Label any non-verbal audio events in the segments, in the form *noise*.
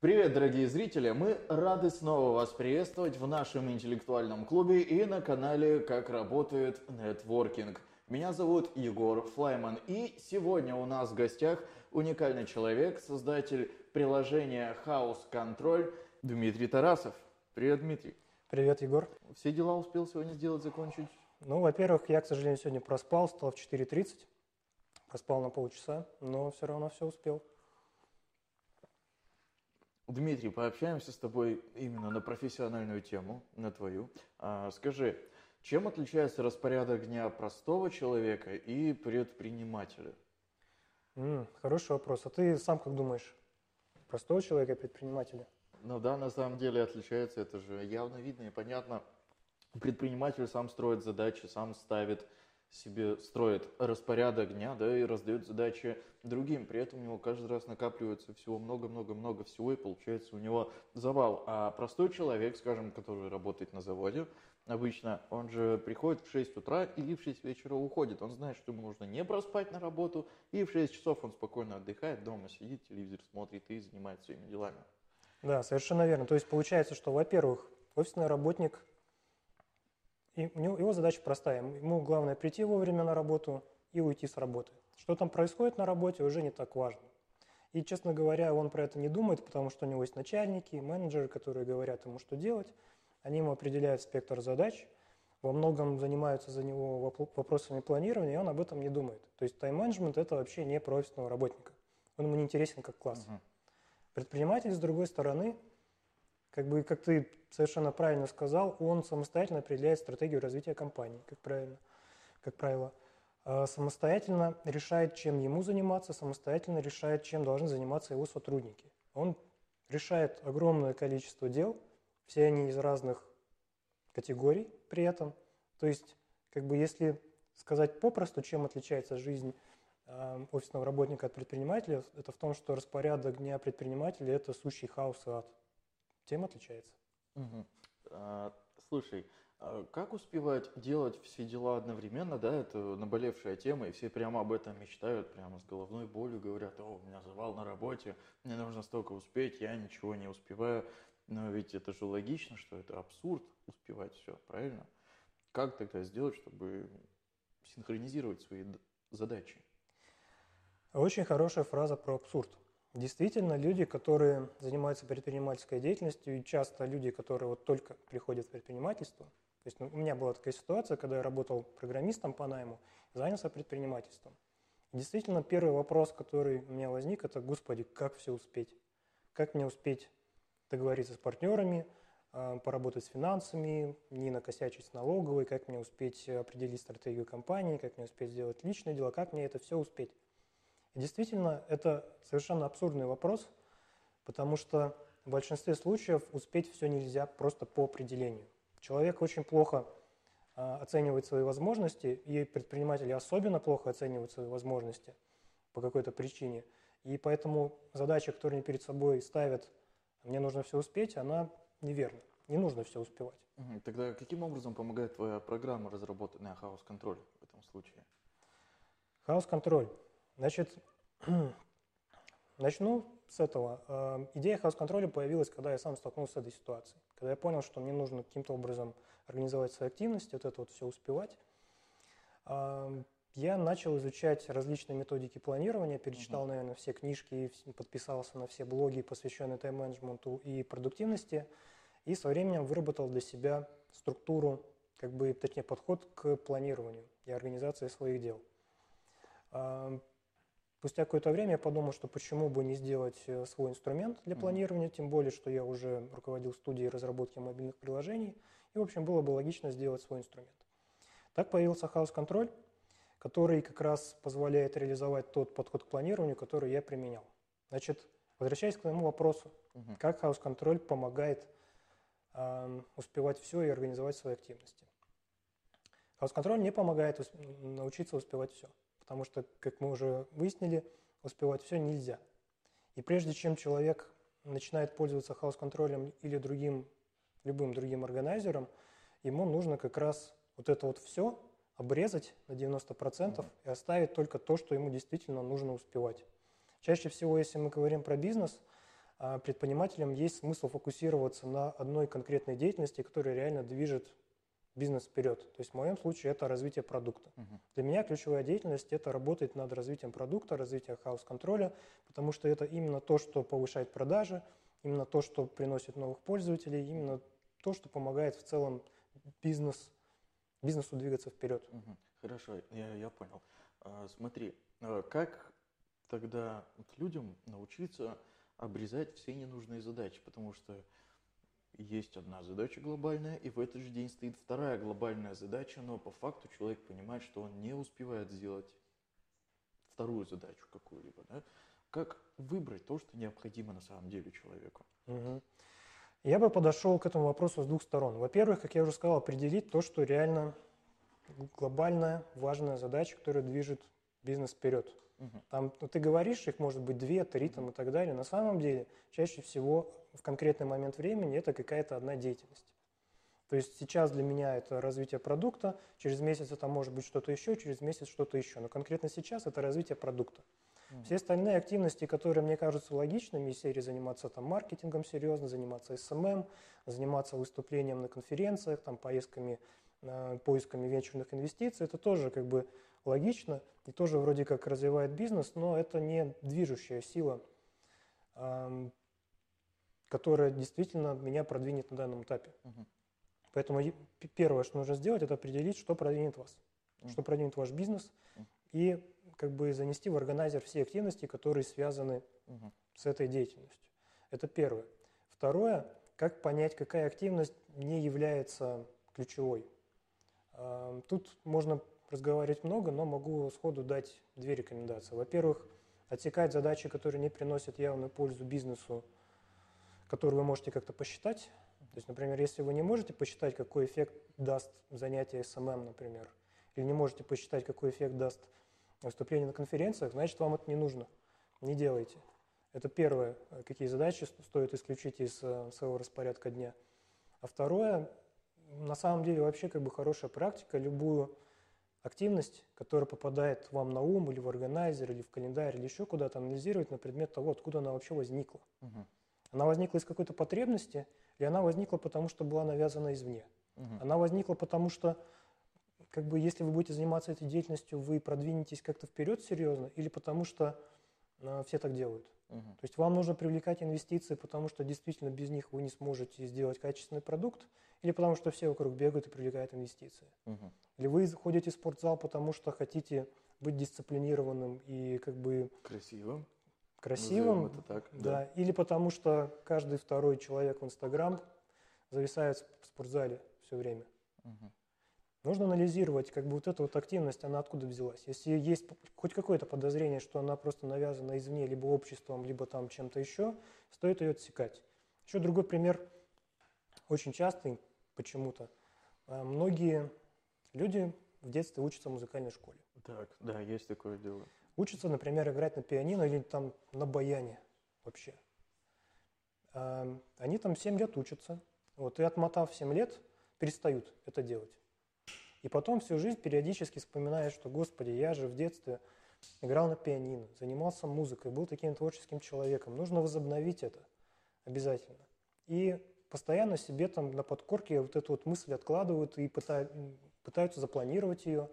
Привет, дорогие зрители! Мы рады снова вас приветствовать в нашем интеллектуальном клубе и на канале «Как работает нетворкинг». Меня зовут Егор Флайман, и сегодня у нас в гостях уникальный человек, создатель приложения House Control Дмитрий Тарасов. Привет, Дмитрий. Привет, Егор. Все дела успел сегодня сделать, закончить? Ну, во-первых, я, к сожалению, сегодня проспал, стал в 4.30. Проспал на полчаса, но все равно все успел. Дмитрий, пообщаемся с тобой именно на профессиональную тему, на твою. А, скажи, чем отличается распорядок дня простого человека и предпринимателя? Хороший вопрос. А ты сам как думаешь? Простого человека и предпринимателя? Ну да, на самом деле отличается, это же явно видно и понятно. Предприниматель сам строит задачи, сам ставит себе строит распорядок дня, да, и раздает задачи другим. При этом у него каждый раз накапливается всего много-много-много всего, и получается у него завал. А простой человек, скажем, который работает на заводе, обычно он же приходит в 6 утра и в 6 вечера уходит. Он знает, что ему нужно не проспать на работу, и в 6 часов он спокойно отдыхает, дома сидит, телевизор смотрит и занимается своими делами. Да, совершенно верно. То есть получается, что, во-первых, офисный работник и у него, его задача простая. Ему главное прийти вовремя на работу и уйти с работы. Что там происходит на работе, уже не так важно. И, честно говоря, он про это не думает, потому что у него есть начальники, менеджеры, которые говорят ему, что делать. Они ему определяют спектр задач, во многом занимаются за него вопросами планирования, и он об этом не думает. То есть тайм-менеджмент – это вообще не про офисного работника. Он ему не интересен как класс. Угу. Предприниматель, с другой стороны, как бы, как ты совершенно правильно сказал, он самостоятельно определяет стратегию развития компании, как правильно, как правило. А самостоятельно решает, чем ему заниматься, самостоятельно решает, чем должны заниматься его сотрудники. Он решает огромное количество дел, все они из разных категорий при этом. То есть, как бы, если сказать попросту, чем отличается жизнь э, офисного работника от предпринимателя, это в том, что распорядок дня предпринимателя – это сущий хаос и ад. Тем отличается. Угу. А, слушай, а как успевать делать все дела одновременно, да, это наболевшая тема, и все прямо об этом мечтают, прямо с головной болью говорят, о, у меня завал на работе, мне нужно столько успеть, я ничего не успеваю. Но ведь это же логично, что это абсурд успевать все, правильно? Как тогда сделать, чтобы синхронизировать свои задачи? Очень хорошая фраза про абсурд. Действительно, люди, которые занимаются предпринимательской деятельностью, и часто люди, которые вот только приходят в предпринимательство, то есть ну, у меня была такая ситуация, когда я работал программистом по найму, занялся предпринимательством. Действительно, первый вопрос, который у меня возник, это, господи, как все успеть? Как мне успеть договориться с партнерами, а, поработать с финансами, не накосячить с налоговой, как мне успеть определить стратегию компании, как мне успеть сделать личные дела, как мне это все успеть? И действительно, это совершенно абсурдный вопрос, потому что в большинстве случаев успеть все нельзя просто по определению. Человек очень плохо э, оценивает свои возможности, и предприниматели особенно плохо оценивают свои возможности по какой-то причине. И поэтому задача, которую они перед собой ставят, мне нужно все успеть, она неверна. Не нужно все успевать. Тогда каким образом помогает твоя программа, разработанная House Control в этом случае? House Control Значит, *clears throat* начну с этого. Э, идея хаос-контроля появилась, когда я сам столкнулся с этой ситуацией. Когда я понял, что мне нужно каким-то образом организовать свои активности, вот это вот все успевать, э, я начал изучать различные методики планирования, перечитал, наверное, все книжки, подписался на все блоги, посвященные тайм-менеджменту и продуктивности, и со временем выработал для себя структуру, как бы, точнее, подход к планированию и организации своих дел. Спустя какое-то время я подумал, что почему бы не сделать э, свой инструмент для планирования, тем более, что я уже руководил студией разработки мобильных приложений, и, в общем, было бы логично сделать свой инструмент. Так появился House Control, который как раз позволяет реализовать тот подход к планированию, который я применял. Значит, возвращаясь к твоему вопросу, как House Control помогает э, успевать все и организовать свои активности. House Control не помогает научиться успевать все потому что, как мы уже выяснили, успевать все нельзя. И прежде чем человек начинает пользоваться хаос-контролем или другим, любым другим органайзером, ему нужно как раз вот это вот все обрезать на 90% и оставить только то, что ему действительно нужно успевать. Чаще всего, если мы говорим про бизнес, а предпринимателям есть смысл фокусироваться на одной конкретной деятельности, которая реально движет бизнес вперед. То есть в моем случае это развитие продукта. Мгм. Для меня ключевая деятельность – это работать над развитием продукта, развитием хаос-контроля, потому что это именно то, что повышает продажи, именно то, что приносит новых пользователей, именно то, что помогает в целом бизнес, бизнесу двигаться вперед. Мгм. Хорошо, я, я понял. А, смотри, а, как тогда вот людям научиться обрезать все ненужные задачи? Потому что есть одна задача глобальная, и в этот же день стоит вторая глобальная задача, но по факту человек понимает, что он не успевает сделать вторую задачу какую-либо. Да? Как выбрать то, что необходимо на самом деле человеку? Мгм. Я бы подошел к этому вопросу с двух сторон. Во-первых, как я уже сказал, определить то, что реально глобальная, важная задача, которая движет бизнес вперед. Мгм. Там ну, ты говоришь, их может быть две, три там, и так далее. На самом деле, чаще всего в конкретный момент времени это какая-то одна деятельность. То есть сейчас для меня это развитие продукта, через месяц это может быть что-то еще, через месяц что-то еще. Но конкретно сейчас это развитие продукта. Мгм. Все остальные активности, которые мне кажутся логичными, из серии заниматься там маркетингом серьезно, заниматься SMM, заниматься выступлением на конференциях, там поездками, э, поисками венчурных инвестиций, это тоже как бы логично и тоже вроде как развивает бизнес, но это не движущая сила, ам, которая действительно меня продвинет на данном этапе. Мгм. Поэтому первое, что нужно сделать, это определить, что продвинет вас, Мгм. что продвинет ваш бизнес, и как бы занести в органайзер все активности, которые связаны Мгм. с этой деятельностью. Это первое. Второе, как понять, какая активность не является ключевой. А, Тут можно разговаривать много, но могу сходу дать две рекомендации. Во-первых, отсекать задачи, которые не приносят явную пользу бизнесу, которые вы можете как-то посчитать. То есть, например, если вы не можете посчитать, какой эффект даст занятие SMM, например, или не можете посчитать, какой эффект даст выступление на конференциях, значит, вам это не нужно. Не делайте. Это первое, э, какие задачи стоит исключить из э, своего распорядка дня. А второе, на самом деле вообще как бы хорошая практика, любую активность, которая попадает вам на ум или в органайзер, или в календарь, или еще куда-то, анализировать на предмет того, откуда она вообще возникла. Мгм. Она возникла из какой-то потребности, или она возникла потому, что была навязана извне. Мгм. Она возникла потому, что как бы, если вы будете заниматься этой деятельностью, вы продвинетесь как-то вперед серьезно, или потому что э, все так делают. Мгм. То есть вам нужно привлекать инвестиции, потому что действительно без них вы не сможете сделать качественный продукт, или потому что все вокруг бегают и привлекают инвестиции. Мгм. Или вы ходите в спортзал, потому что хотите быть дисциплинированным и как бы Красиво. Красивым, Назовем это так. да. Или потому что каждый второй человек в Инстаграм зависает в спортзале все время. Мгм. Нужно анализировать, как бы вот эта вот активность, она откуда взялась. Если есть хоть какое-то подозрение, что она просто навязана извне, либо обществом, либо там чем-то еще, стоит ее отсекать. Еще другой пример, очень частый почему-то. А, Многие люди в детстве учатся в музыкальной школе. Так, да, есть такое дело. Учатся, например, играть на пианино или там на баяне вообще. А, Они там 7 лет учатся, вот, и отмотав 7 лет, перестают это делать. И потом всю жизнь периодически вспоминают, что, господи, я же в детстве играл на пианино, занимался музыкой, был таким творческим человеком. Нужно возобновить это обязательно. И постоянно себе там на подкорке вот эту вот мысль откладывают и пыта- пытаются запланировать ее,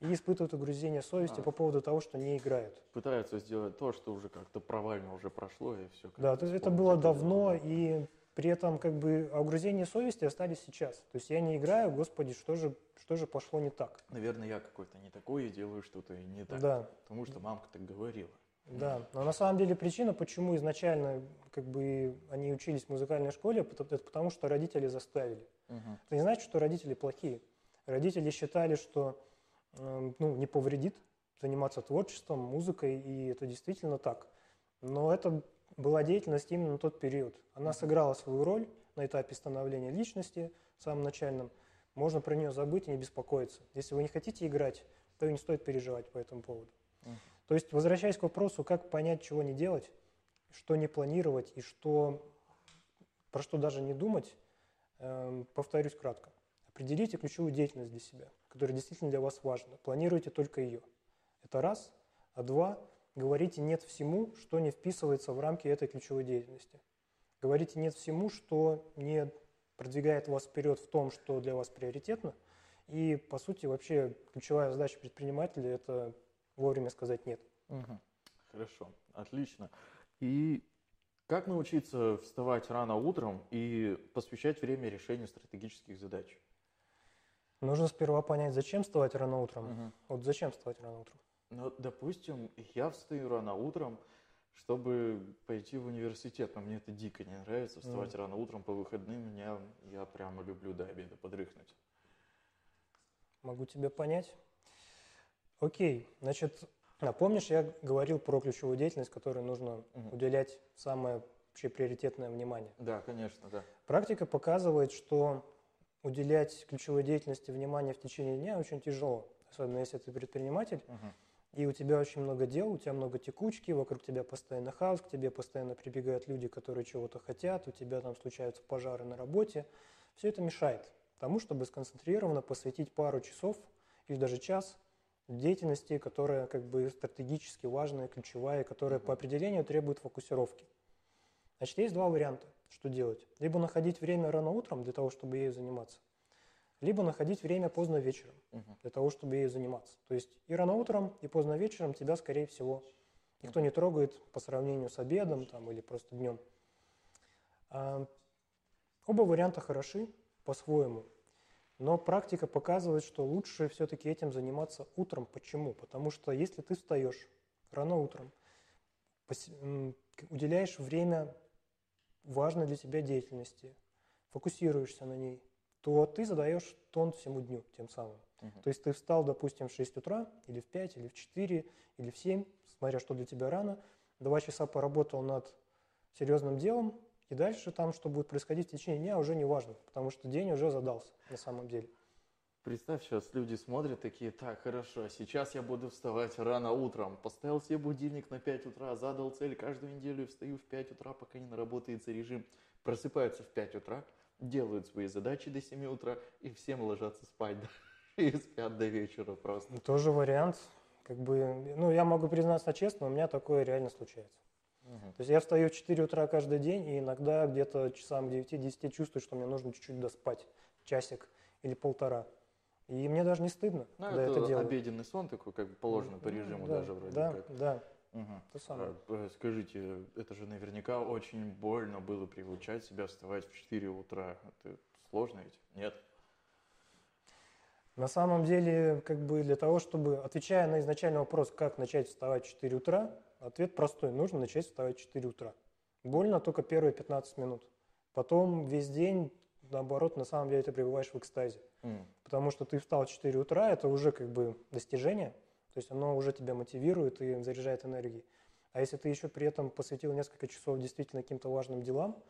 и испытывают угрызение совести А. по поводу того, что не играют. Пытаются сделать то, что уже как-то провально уже прошло, и все. Да, то есть это было давно, и при этом как бы а угрызения совести остались сейчас. То есть я не играю, господи, что же, что же пошло не так? Наверное, я какой-то не такой и делаю что-то не так. Да, Потому что мамка так говорила. да. Но на самом деле причина, почему изначально как бы они учились в музыкальной школе, это потому что родители заставили. Мгм. Это не значит, что родители плохие. Родители считали, что ну, не повредит заниматься творчеством, музыкой, и это действительно так. Но это была деятельность именно на тот период. Она сыграла свою роль на этапе становления личности, в самом начальном. Можно про нее забыть и не беспокоиться. Если вы не хотите играть, то и не стоит переживать по этому поводу. То есть, возвращаясь к вопросу, как понять, чего не делать, что не планировать и что, про что даже не думать, эм, повторюсь кратко. Определите ключевую деятельность для себя, которая действительно для вас важна. Планируйте только ее. Это раз. А два, говорите «нет» всему, что не вписывается в рамки этой ключевой деятельности. Говорите «нет» всему, что не продвигает вас вперед в том, что для вас приоритетно. И, по сути, вообще ключевая задача предпринимателя – это вовремя сказать «нет». Угу. Хорошо, отлично. И как научиться вставать рано утром и посвящать время решению стратегических задач? Нужно сперва понять, зачем вставать рано утром. Мгм. Вот зачем вставать рано утром? Ну, допустим, я встаю рано утром, чтобы пойти в университет, но мне это дико не нравится, вставать Мгм. рано утром по выходным, меня, я прямо люблю до обеда подрыхнуть. Могу тебя понять. Окей, значит, а помнишь, я говорил про ключевую деятельность, которой нужно Мгм. уделять самое вообще приоритетное внимание. Да, конечно, да. Практика показывает, что уделять ключевой деятельности внимание в течение дня очень тяжело, особенно если ты предприниматель, Мгм. и у тебя очень много дел, у тебя много текучки, вокруг тебя постоянно хаос, к тебе постоянно прибегают люди, которые чего-то хотят, у тебя там случаются пожары на работе. Все это мешает тому, чтобы сконцентрированно посвятить пару часов или даже час деятельности, которая как бы стратегически важная, ключевая, которая по определению требует фокусировки. Значит, есть два варианта, что делать. Либо находить время рано утром для того, чтобы ею заниматься, либо находить время поздно вечером для того, чтобы ею заниматься. То есть и рано утром, и поздно вечером тебя, скорее всего, никто не трогает по сравнению с обедом там, или просто днем. А, Оба варианта хороши по-своему, но практика показывает, что лучше все-таки этим заниматься утром. Почему? Потому что если ты встаешь рано утром, уделяешь время важной для тебя деятельности, фокусируешься на ней, то ты задаешь тон всему дню тем самым. Мгм. То есть ты встал, допустим, в 6 утра, или в 5, или в 4, или в 7, смотря что для тебя рано, два часа поработал над серьезным делом, и дальше там, что будет происходить в течение дня, уже не важно, потому что день уже задался на самом деле. Представь, сейчас люди смотрят такие, так, хорошо, сейчас я буду вставать рано утром. Поставил себе будильник на 5 утра, задал цель, каждую неделю встаю в 5 утра, пока не наработается режим. Просыпаются в 5 утра, делают свои задачи до 7 утра, и всем ложатся спать, *laughs* и спят до вечера просто. Ну, Тоже вариант, как бы, ну, я могу признаться честно, у меня такое реально случается. Мгм. То есть я встаю в 4 утра каждый день, и иногда где-то часам к 9-10 чувствую, что мне нужно чуть-чуть доспать, часик или полтора. И мне даже не стыдно, Ну, когда это это делаю. обеденный сон такой, как бы положено по режиму да, даже вроде да, как. Да, то самое. А, э, Скажите, это же наверняка очень больно было приучать себя вставать в 4 утра. Это сложно ведь? Нет? На самом деле, как бы для того, чтобы, отвечая на изначальный вопрос, как начать вставать в 4 утра, ответ простой. Нужно начать вставать в 4 утра. Больно только первые 15 минут. Потом весь день, наоборот, на самом деле ты пребываешь в экстазе. М, Потому что ты встал в 4 утра, это уже как бы достижение, то есть оно уже тебя мотивирует и заряжает энергией. А если ты еще при этом посвятил несколько часов действительно каким-то важным делам,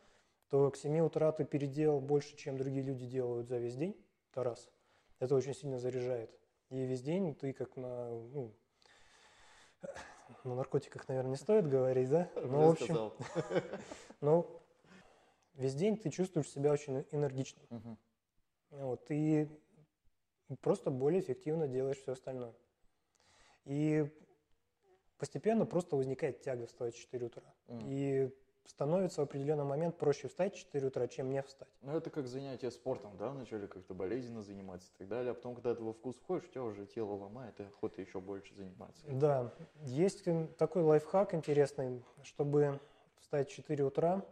то к 7 утра ты переделал больше, чем другие люди делают за весь день, это раз. Это очень сильно заряжает. И весь день ты как на, ну, на наркотиках, наверное, не стоит говорить, да? уже Ну, в общем, *laughs* ну, весь день ты чувствуешь себя очень энергично. Мгм. Вот, и просто более эффективно делаешь все остальное. И постепенно просто возникает тяга вставать в 4 утра. М. И становится в определенный момент проще встать в 4 утра, чем не встать. Ну, это как занятие спортом, да? Вначале как-то болезненно заниматься и так далее, а потом, когда ты во вкус входишь, у тебя уже тело ломает, и охота еще больше заниматься. Да, есть такой лайфхак интересный, чтобы встать в 4 утра,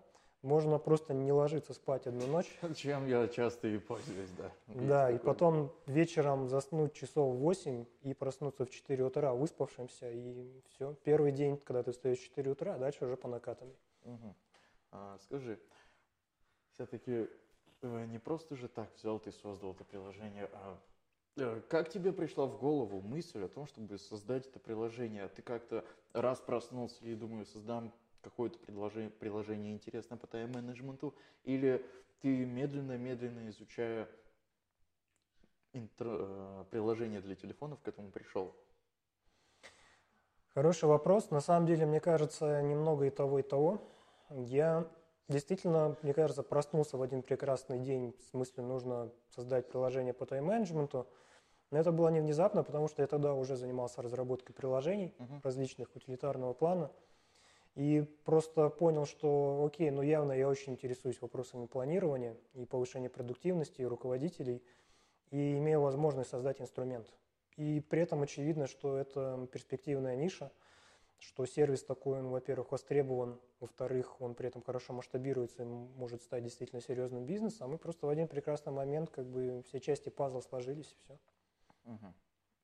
можно просто не ложиться спать одну ночь, *laughs* Чем я часто и пользуюсь, да. Есть да, и такое. потом вечером заснуть часов в 8 и проснуться в 4 утра выспавшимся, и все. Первый день, когда ты встаешь в 4 утра, а дальше уже по накатанной. Мгм. А, скажи, все-таки не просто же так взял ты создал это приложение, а э, как тебе пришла в голову мысль о том, чтобы создать это приложение? Ты как-то раз проснулся и думаю, создам какое-то предложение, приложение интересное по тайм-менеджменту, или ты медленно-медленно изучая интро- э, приложение для телефонов к этому пришел? Хороший вопрос. На самом деле, мне кажется, немного и того, и того. Я действительно, мне кажется, проснулся в один прекрасный день с мыслью, нужно создать приложение по тайм-менеджменту. Но это было не внезапно, потому что я тогда уже занимался разработкой приложений Мгм. различных утилитарного плана. И просто понял, что окей, ну явно я очень интересуюсь вопросами планирования и повышения продуктивности и руководителей, и имею возможность создать инструмент. И при этом очевидно, что это перспективная ниша, что сервис такой, он, во-первых, востребован, во-вторых, он при этом хорошо масштабируется и может стать действительно серьезным бизнесом, и просто в один прекрасный момент как бы все части пазла сложились, и все. Мгм.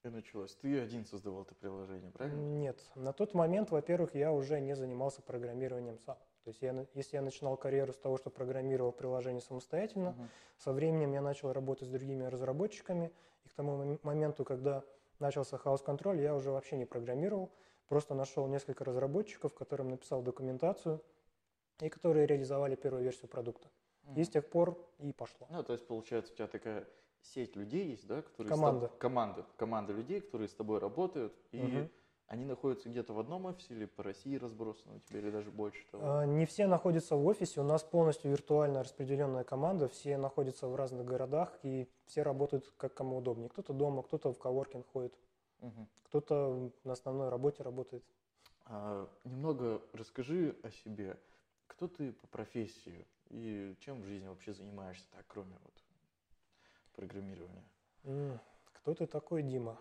И началось. Ты один создавал это приложение, правильно? Нет, на тот момент, во-первых, я уже не занимался программированием сам. То есть я, если я начинал карьеру с того, что программировал приложение самостоятельно, Мгм. со временем я начал работать с другими разработчиками, и к тому мом- моменту, когда начался хаос-контроль, я уже вообще не программировал, просто нашел несколько разработчиков, которым написал документацию, и которые реализовали первую версию продукта. И с тех пор и пошло. Ну, то есть, получается, у тебя такая сеть людей есть, да, которые... Команда. тоб- Команда. Команда людей, которые с тобой работают, и Мгм. они находятся где-то в одном офисе или по России разбросаны у тебя, или даже больше того? А, Не все находятся в офисе, у нас полностью виртуально распределенная команда, все находятся в разных городах и все работают как кому удобнее. Кто-то дома, кто-то в коворкинг ходит, Мгм. кто-то на основной работе работает. А, немного расскажи о себе. Кто ты по профессии и чем в жизни вообще занимаешься, так, кроме вот программирования? Кто ты такой, Дима?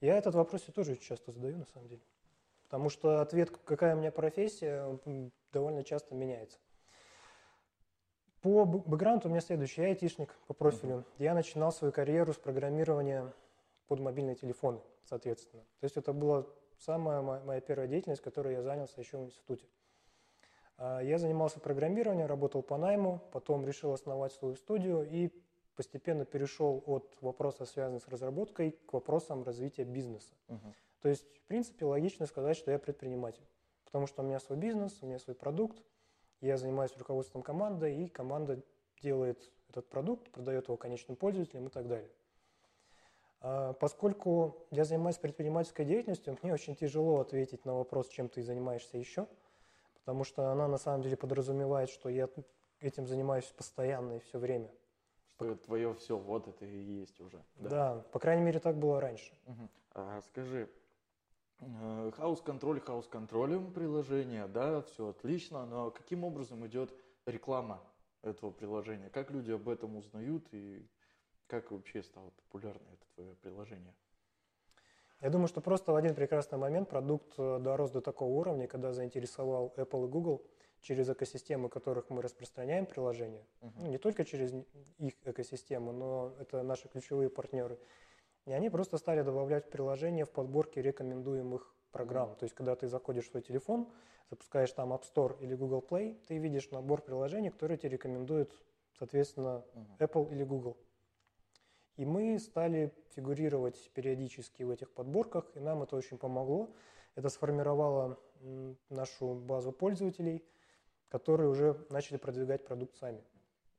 Я этот вопрос себе тоже часто задаю, на самом деле. Потому что ответ, какая у меня профессия, довольно часто меняется. По бэкграунду у меня следующий. Я айтишник по профилю. Я начинал свою карьеру с программирования под мобильные телефоны, соответственно. То есть это была самая мо- моя первая деятельность, которой я занялся еще в институте. А, Я занимался программированием, работал по найму, потом решил основать свою студию и постепенно перешел от вопросов, связанных с разработкой, к вопросам развития бизнеса. Мгм. То есть, в принципе, логично сказать, что я предприниматель, потому что у меня свой бизнес, у меня свой продукт, я занимаюсь руководством команды, и команда делает этот продукт, продает его конечным пользователям и так далее. А, Поскольку я занимаюсь предпринимательской деятельностью, мне очень тяжело ответить на вопрос, чем ты занимаешься еще, потому что она на самом деле подразумевает, что я этим занимаюсь постоянно и все время. Твое все, вот это и есть уже. Да. по крайней мере, так было раньше. Мгм. А скажи, э, хаос-контроль хаос-контролем приложения, да, все отлично, но каким образом идет реклама этого приложения? Как люди об этом узнают и как вообще стало популярно это твое приложение? Я думаю, что просто в один прекрасный момент продукт э, дорос до такого уровня, когда заинтересовал Apple и Google через экосистемы, которых мы распространяем приложения. Мгм. Ну, не только через их экосистему, но это наши ключевые партнеры. И они просто стали добавлять в приложение в подборке рекомендуемых программ. То есть, когда ты заходишь в свой телефон, запускаешь там App Store или Google Play, ты видишь набор приложений, которые тебе рекомендуют, соответственно, Мгм. Apple или Google. И мы стали фигурировать периодически в этих подборках, и нам это очень помогло. Это сформировало нашу базу пользователей, которые уже начали продвигать продукт сами.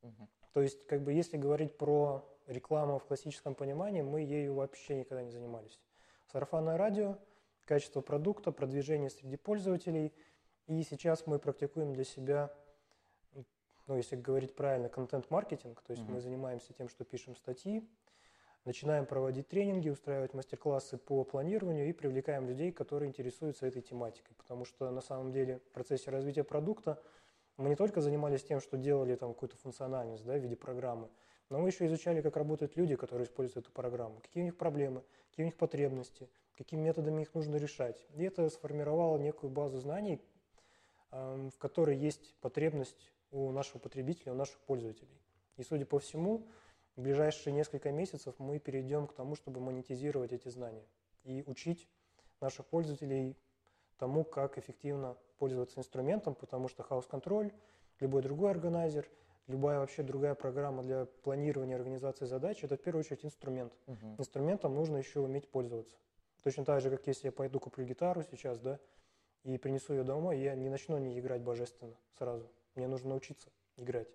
Мгм. То есть, как бы, если говорить про рекламу в классическом понимании, мы ею вообще никогда не занимались. Сарафанное радио, качество продукта, продвижение среди пользователей. И сейчас мы практикуем для себя, ну, если говорить правильно, контент-маркетинг. То есть Мгм. мы занимаемся тем, что пишем статьи, начинаем проводить тренинги, устраивать мастер-классы по планированию и привлекаем людей, которые интересуются этой тематикой. Потому что на самом деле в процессе развития продукта мы не только занимались тем, что делали там какую-то функциональность да, в виде программы, но мы еще изучали, как работают люди, которые используют эту программу, какие у них проблемы, какие у них потребности, какими методами их нужно решать. И это сформировало некую базу знаний, эм, в которой есть потребность у нашего потребителя, у наших пользователей. И, судя по всему, в ближайшие несколько месяцев мы перейдем к тому, чтобы монетизировать эти знания и учить наших пользователей тому, как эффективно пользоваться инструментом, потому что хаос-контроль, любой другой органайзер, любая вообще другая программа для планирования организации задач – это в первую очередь инструмент. Мгм. Инструментом нужно еще уметь пользоваться. Точно так же, как если я пойду куплю гитару сейчас, да, и принесу ее домой, я не начну не играть божественно сразу. Мне нужно научиться играть.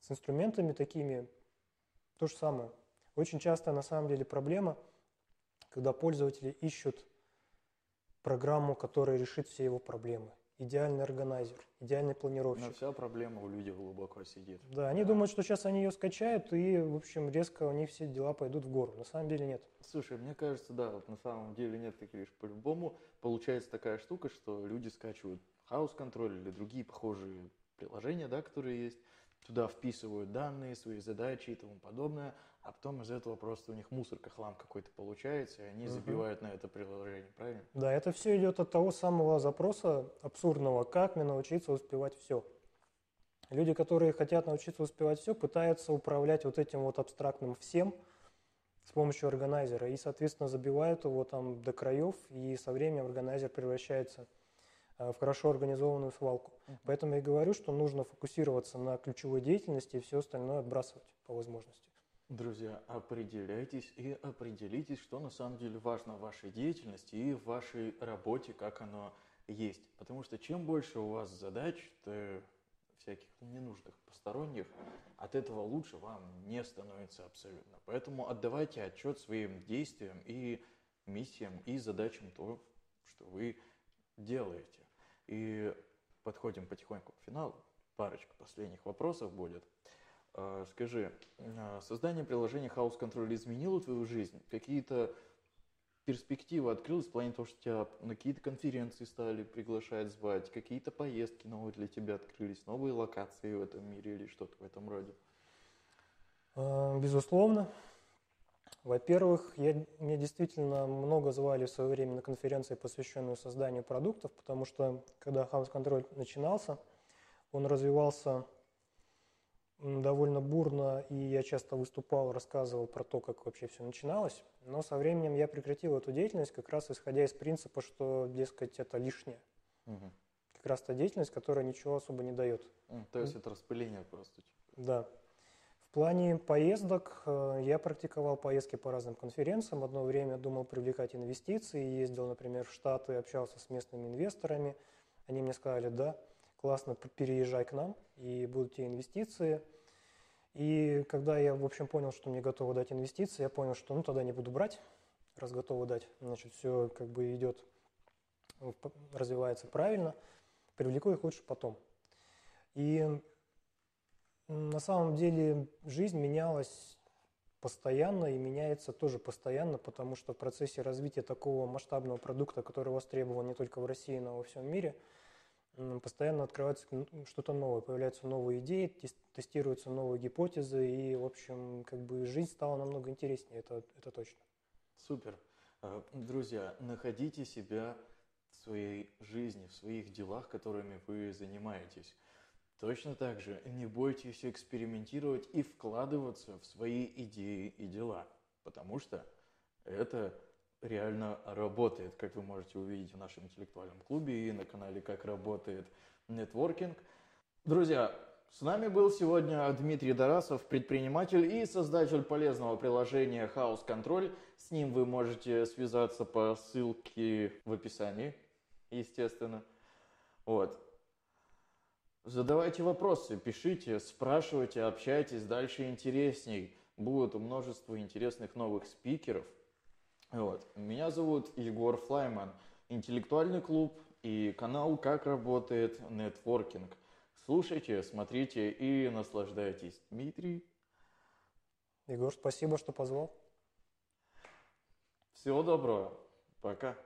С инструментами такими то же самое. Очень часто на самом деле проблема, когда пользователи ищут программу, которая решит все его проблемы. идеальный органайзер, идеальный Но планировщик. вся проблема у людей глубоко сидит. Да, они думают, что сейчас они ее скачают, и, в общем, резко у них все дела пойдут в гору. На самом деле нет. Слушай, мне кажется, да, вот на самом деле нет таких лишь по-любому. Получается такая штука, что люди скачивают хаос контроль или другие похожие приложения, да, которые есть, туда вписывают данные, свои задачи и тому подобное, а потом из этого просто у них мусорка, хлам какой-то получается, и они Мгм. забивают на это приложение, правильно? Да, это все идет от того самого запроса абсурдного, как мне научиться успевать все. Люди, которые хотят научиться успевать все, пытаются управлять вот этим вот абстрактным всем с помощью органайзера и, соответственно, забивают его там до краев, и со временем органайзер превращается в хорошо организованную свалку. Мгм. Поэтому я и говорю, что нужно фокусироваться на ключевой деятельности и все остальное отбрасывать по возможности. Друзья, определяйтесь и определитесь, что на самом деле важно в вашей деятельности и в вашей работе, как оно есть. Потому что чем больше у вас задач, то всяких ненужных, посторонних, от этого лучше вам не становится абсолютно. Поэтому отдавайте отчет своим действиям и миссиям и задачам то, что вы делаете. И подходим потихоньку к финалу. Парочка последних вопросов будет. А, Скажи, а, создание приложения House Control изменило твою жизнь? Какие-то перспективы открылись в плане того, что тебя на какие-то конференции стали приглашать, звать, какие-то поездки новые для тебя открылись, новые локации в этом мире или что-то в этом роде? Э, Безусловно. Во-первых, я, меня действительно много звали в свое время на конференции, посвященную созданию продуктов, потому что когда House Control начинался, он развивался довольно бурно, и я часто выступал, рассказывал про то, как вообще все начиналось. Но со временем я прекратил эту деятельность, как раз исходя из принципа, что, дескать, это лишнее. Мгм. Как раз та деятельность, которая ничего особо не дает. То есть это распыление просто. типа. Да. Плане поездок э, я практиковал поездки по разным конференциям. Одно время думал привлекать инвестиции, ездил, например, в Штаты, общался с местными инвесторами. Они мне сказали, да, классно, переезжай к нам, и будут те инвестиции. И когда я, в общем, понял, что мне готовы дать инвестиции, я понял, что ну тогда не буду брать, раз готовы дать, значит, все как бы идет, развивается правильно, привлеку их лучше потом. И На самом деле жизнь менялась постоянно и меняется тоже постоянно, потому что в процессе развития такого масштабного продукта, который востребован не только в России, но и во всем мире, постоянно открывается что-то новое, появляются новые идеи, тес- тестируются новые гипотезы, и, в общем, как бы жизнь стала намного интереснее, это, это точно. Супер. А, Друзья, находите себя в своей жизни, в своих делах, которыми вы занимаетесь. Точно так же не бойтесь экспериментировать и вкладываться в свои идеи и дела, потому что это реально работает, как вы можете увидеть в нашем интеллектуальном клубе и на канале «Как работает нетворкинг». Друзья, с нами был сегодня Дмитрий Дарасов, предприниматель и создатель полезного приложения House Control. С ним вы можете связаться по ссылке в описании, естественно. Вот. Задавайте вопросы, пишите, спрашивайте, общайтесь, дальше интересней. Будет множество интересных новых спикеров. Вот. Меня зовут Егор Флайман. Интеллектуальный клуб и канал «Как работает нетворкинг». Слушайте, смотрите и наслаждайтесь. Дмитрий, Егор, спасибо, что позвал. всего доброго. Пока.